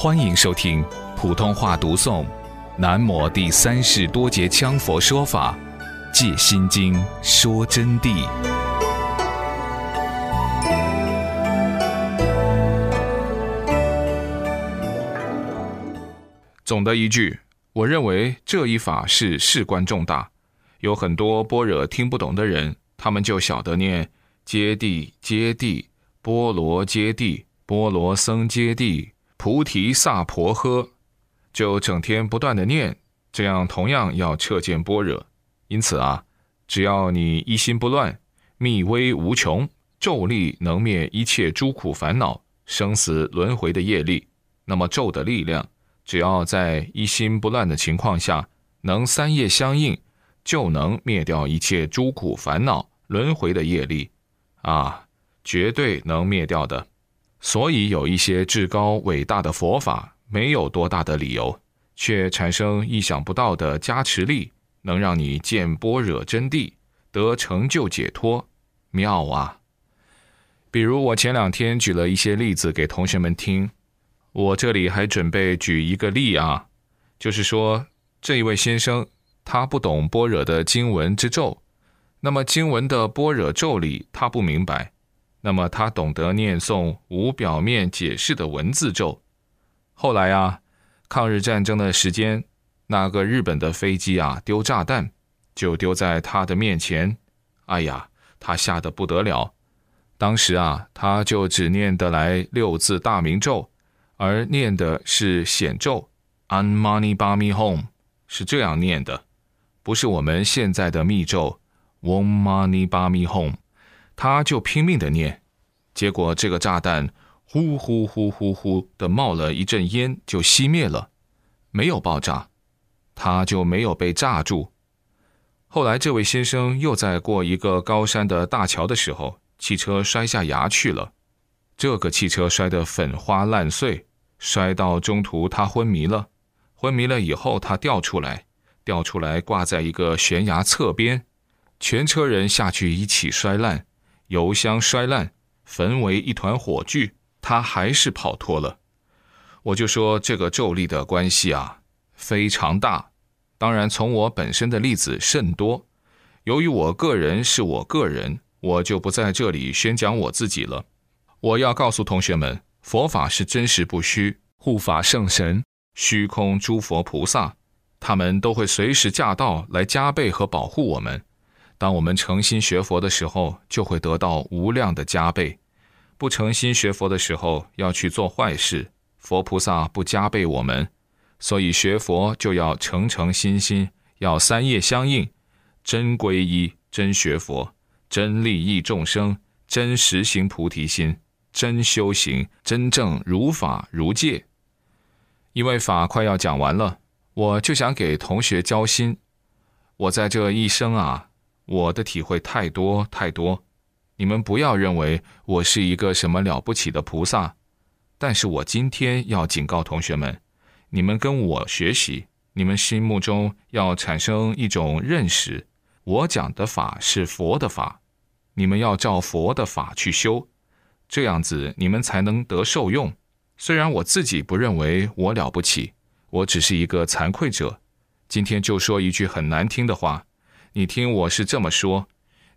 欢迎收听普通话读诵《南摩第三世多杰羌佛说法·借心经说真谛》。总的一句，我认为这一法是事关重大，有很多般若听不懂的人，他们就晓得念揭谛揭谛，波罗揭谛，波罗僧揭谛。菩提萨婆诃，就整天不断的念，这样同样要彻见般若。因此啊，只要你一心不乱，密微无穷，咒力能灭一切诸苦烦恼、生死轮回的业力。那么咒的力量，只要在一心不乱的情况下，能三业相应，就能灭掉一切诸苦烦恼、轮回的业力，啊，绝对能灭掉的。所以有一些至高伟大的佛法，没有多大的理由，却产生意想不到的加持力，能让你见般若真谛，得成就解脱，妙啊！比如我前两天举了一些例子给同学们听，我这里还准备举一个例啊，就是说这一位先生他不懂般若的经文之咒，那么经文的般若咒里他不明白。那么他懂得念诵无表面解释的文字咒。后来啊，抗日战争的时间，那个日本的飞机啊丢炸弹，就丢在他的面前。哎呀，他吓得不得了。当时啊，他就只念得来六字大明咒，而念的是显咒，An Mani b a m i Home，是这样念的，不是我们现在的密咒，Om Mani b a m i Home。他就拼命的念，结果这个炸弹呼呼呼呼呼的冒了一阵烟，就熄灭了，没有爆炸，他就没有被炸住。后来这位先生又在过一个高山的大桥的时候，汽车摔下崖去了，这个汽车摔得粉花烂碎，摔到中途他昏迷了，昏迷了以后他掉出来，掉出来挂在一个悬崖侧边，全车人下去一起摔烂。油箱摔烂，焚为一团火炬，他还是跑脱了。我就说这个咒力的关系啊，非常大。当然，从我本身的例子甚多。由于我个人是我个人，我就不在这里宣讲我自己了。我要告诉同学们，佛法是真实不虚，护法圣神、虚空诸佛菩萨，他们都会随时驾到来加倍和保护我们。当我们诚心学佛的时候，就会得到无量的加倍；不诚心学佛的时候，要去做坏事，佛菩萨不加倍我们。所以学佛就要诚诚心心，要三业相应，真皈依、真学佛、真利益众生、真实行菩提心、真修行、真正如法如戒。因为法快要讲完了，我就想给同学交心。我在这一生啊。我的体会太多太多，你们不要认为我是一个什么了不起的菩萨，但是我今天要警告同学们，你们跟我学习，你们心目中要产生一种认识，我讲的法是佛的法，你们要照佛的法去修，这样子你们才能得受用。虽然我自己不认为我了不起，我只是一个惭愧者，今天就说一句很难听的话。你听我是这么说，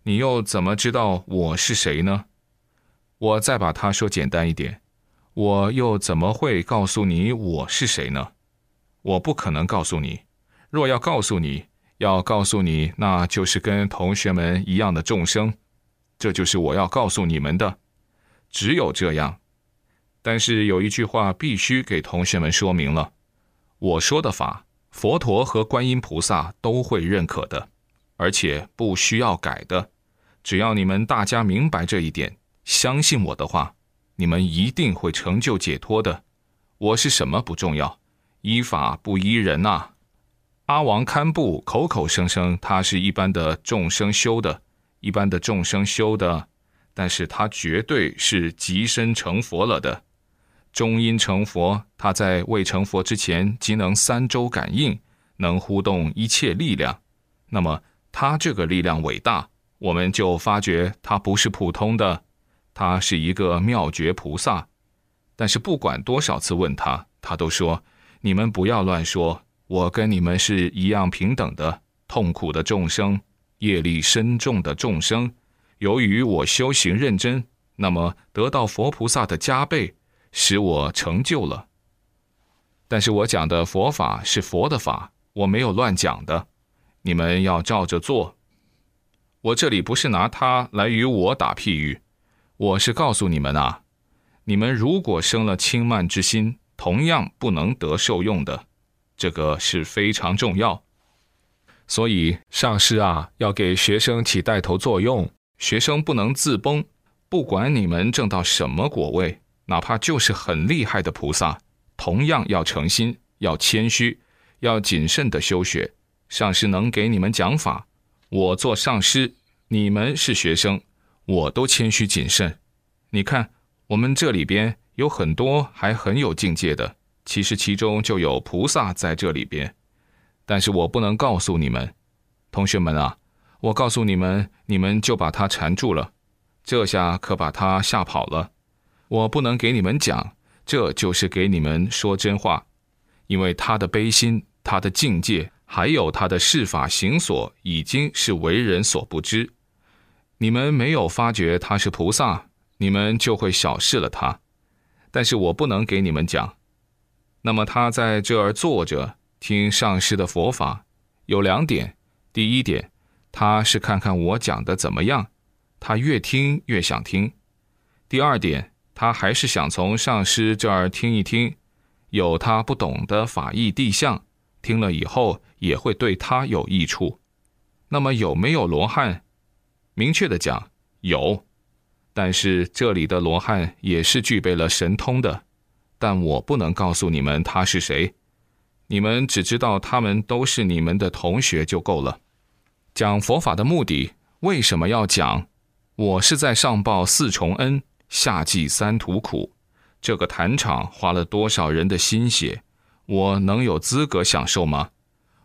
你又怎么知道我是谁呢？我再把它说简单一点，我又怎么会告诉你我是谁呢？我不可能告诉你。若要告诉你，要告诉你，那就是跟同学们一样的众生，这就是我要告诉你们的。只有这样。但是有一句话必须给同学们说明了：我说的法，佛陀和观音菩萨都会认可的。而且不需要改的，只要你们大家明白这一点，相信我的话，你们一定会成就解脱的。我是什么不重要，依法不依人呐。阿王堪布口口声声他是一般的众生修的，一般的众生修的，但是他绝对是极身成佛了的。中阴成佛，他在未成佛之前，即能三周感应，能互动一切力量。那么。他这个力量伟大，我们就发觉他不是普通的，他是一个妙觉菩萨。但是不管多少次问他，他都说：“你们不要乱说，我跟你们是一样平等的。痛苦的众生，业力深重的众生，由于我修行认真，那么得到佛菩萨的加倍，使我成就了。但是我讲的佛法是佛的法，我没有乱讲的，你们要照着做。我这里不是拿它来与我打譬喻，我是告诉你们啊。”你们如果生了轻慢之心，同样不能得受用的，这个是非常重要。所以上师啊，要给学生起带头作用，学生不能自崩。不管你们证到什么果位，哪怕就是很厉害的菩萨，同样要诚心，要谦虚，要谨慎的修学。上师能给你们讲法，我做上师，你们是学生，我都谦虚谨慎。你看。我们这里边有很多还很有境界的，其实其中就有菩萨在这里边，但是我不能告诉你们，同学们啊，我告诉你们，你们就把他缠住了，这下可把他吓跑了。我不能给你们讲，这就是给你们说真话，因为他的悲心、他的境界，还有他的事法行所，已经是为人所不知，你们没有发觉他是菩萨。你们就会小视了他，但是我不能给你们讲。那么他在这儿坐着听上师的佛法，有两点：第一点，他是看看我讲的怎么样，他越听越想听；第二点，他还是想从上师这儿听一听，有他不懂的法义地相，听了以后也会对他有益处。那么有没有罗汉？明确的讲，有。但是这里的罗汉也是具备了神通的，但我不能告诉你们他是谁，你们只知道他们都是你们的同学就够了。讲佛法的目的为什么要讲？我是在上报四重恩，下济三途苦。这个坛场花了多少人的心血，我能有资格享受吗？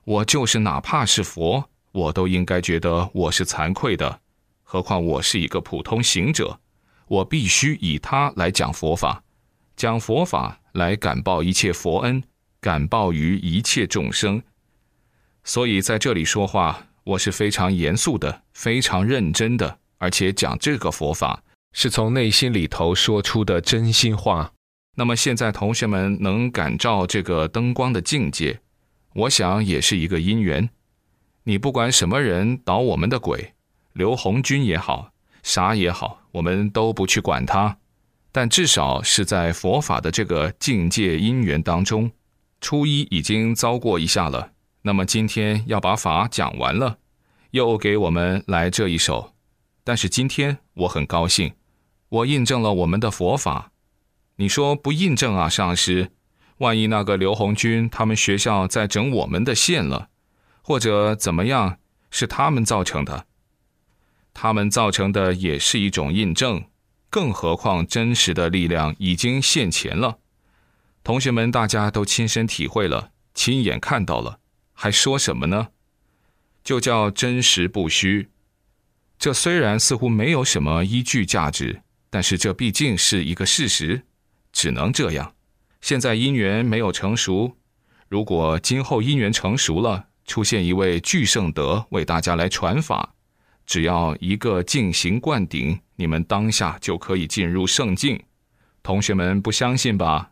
我就是哪怕是佛，我都应该觉得我是惭愧的。何况我是一个普通行者，我必须以他来讲佛法，讲佛法来感报一切佛恩，感报于一切众生。所以在这里说话，我是非常严肃的，非常认真的，而且讲这个佛法是从内心里头说出的真心话。那么现在同学们能感召这个灯光的境界，我想也是一个因缘。你不管什么人捣我们的鬼。刘红军也好，啥也好，我们都不去管他，但至少是在佛法的这个境界因缘当中，初一已经遭过一下了。那么今天要把法讲完了，又给我们来这一首。但是今天我很高兴，我印证了我们的佛法。你说不印证啊，上师？万一那个刘红军他们学校在整我们的线了，或者怎么样，是他们造成的？他们造成的也是一种印证，更何况真实的力量已经现前了。同学们，大家都亲身体会了，亲眼看到了，还说什么呢？就叫真实不虚。这虽然似乎没有什么依据价值，但是这毕竟是一个事实，只能这样。现在因缘没有成熟，如果今后因缘成熟了，出现一位巨圣德为大家来传法。只要一个进行灌顶，你们当下就可以进入圣境。同学们不相信吧？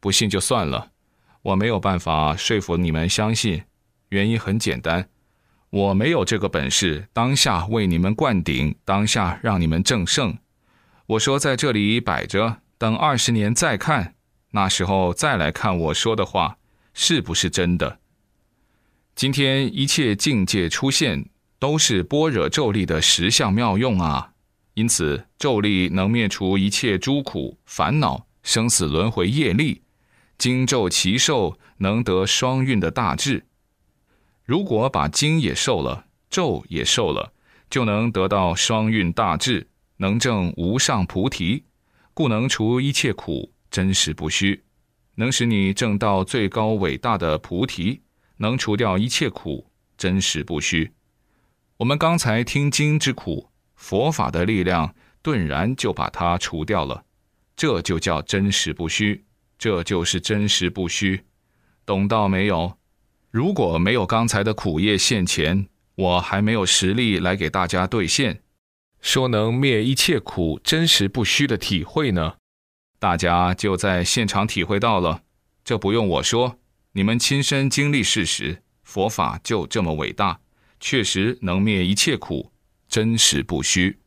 不信就算了，我没有办法说服你们相信。原因很简单，我没有这个本事，当下为你们灌顶，当下让你们正圣。我说在这里摆着，等二十年再看，那时候再来看我说的话是不是真的。今天一切境界出现。都是般若咒力的实相妙用啊！因此，咒力能灭除一切诸苦烦恼、生死轮回业力。经咒其受，能得双运的大智。如果把经也受了，咒也受了，就能得到双运大智，能证无上菩提，故能除一切苦，真实不虚，能使你证到最高伟大的菩提，能除掉一切苦，真实不虚。我们刚才听经之苦，佛法的力量顿然就把它除掉了，这就叫真实不虚。这就是真实不虚。懂到没有？如果没有刚才的苦业现前，我还没有实力来给大家兑现，说能灭一切苦、真实不虚的体会呢？大家就在现场体会到了，这不用我说，你们亲身经历事实，佛法就这么伟大，确实能灭一切苦，真实不虚。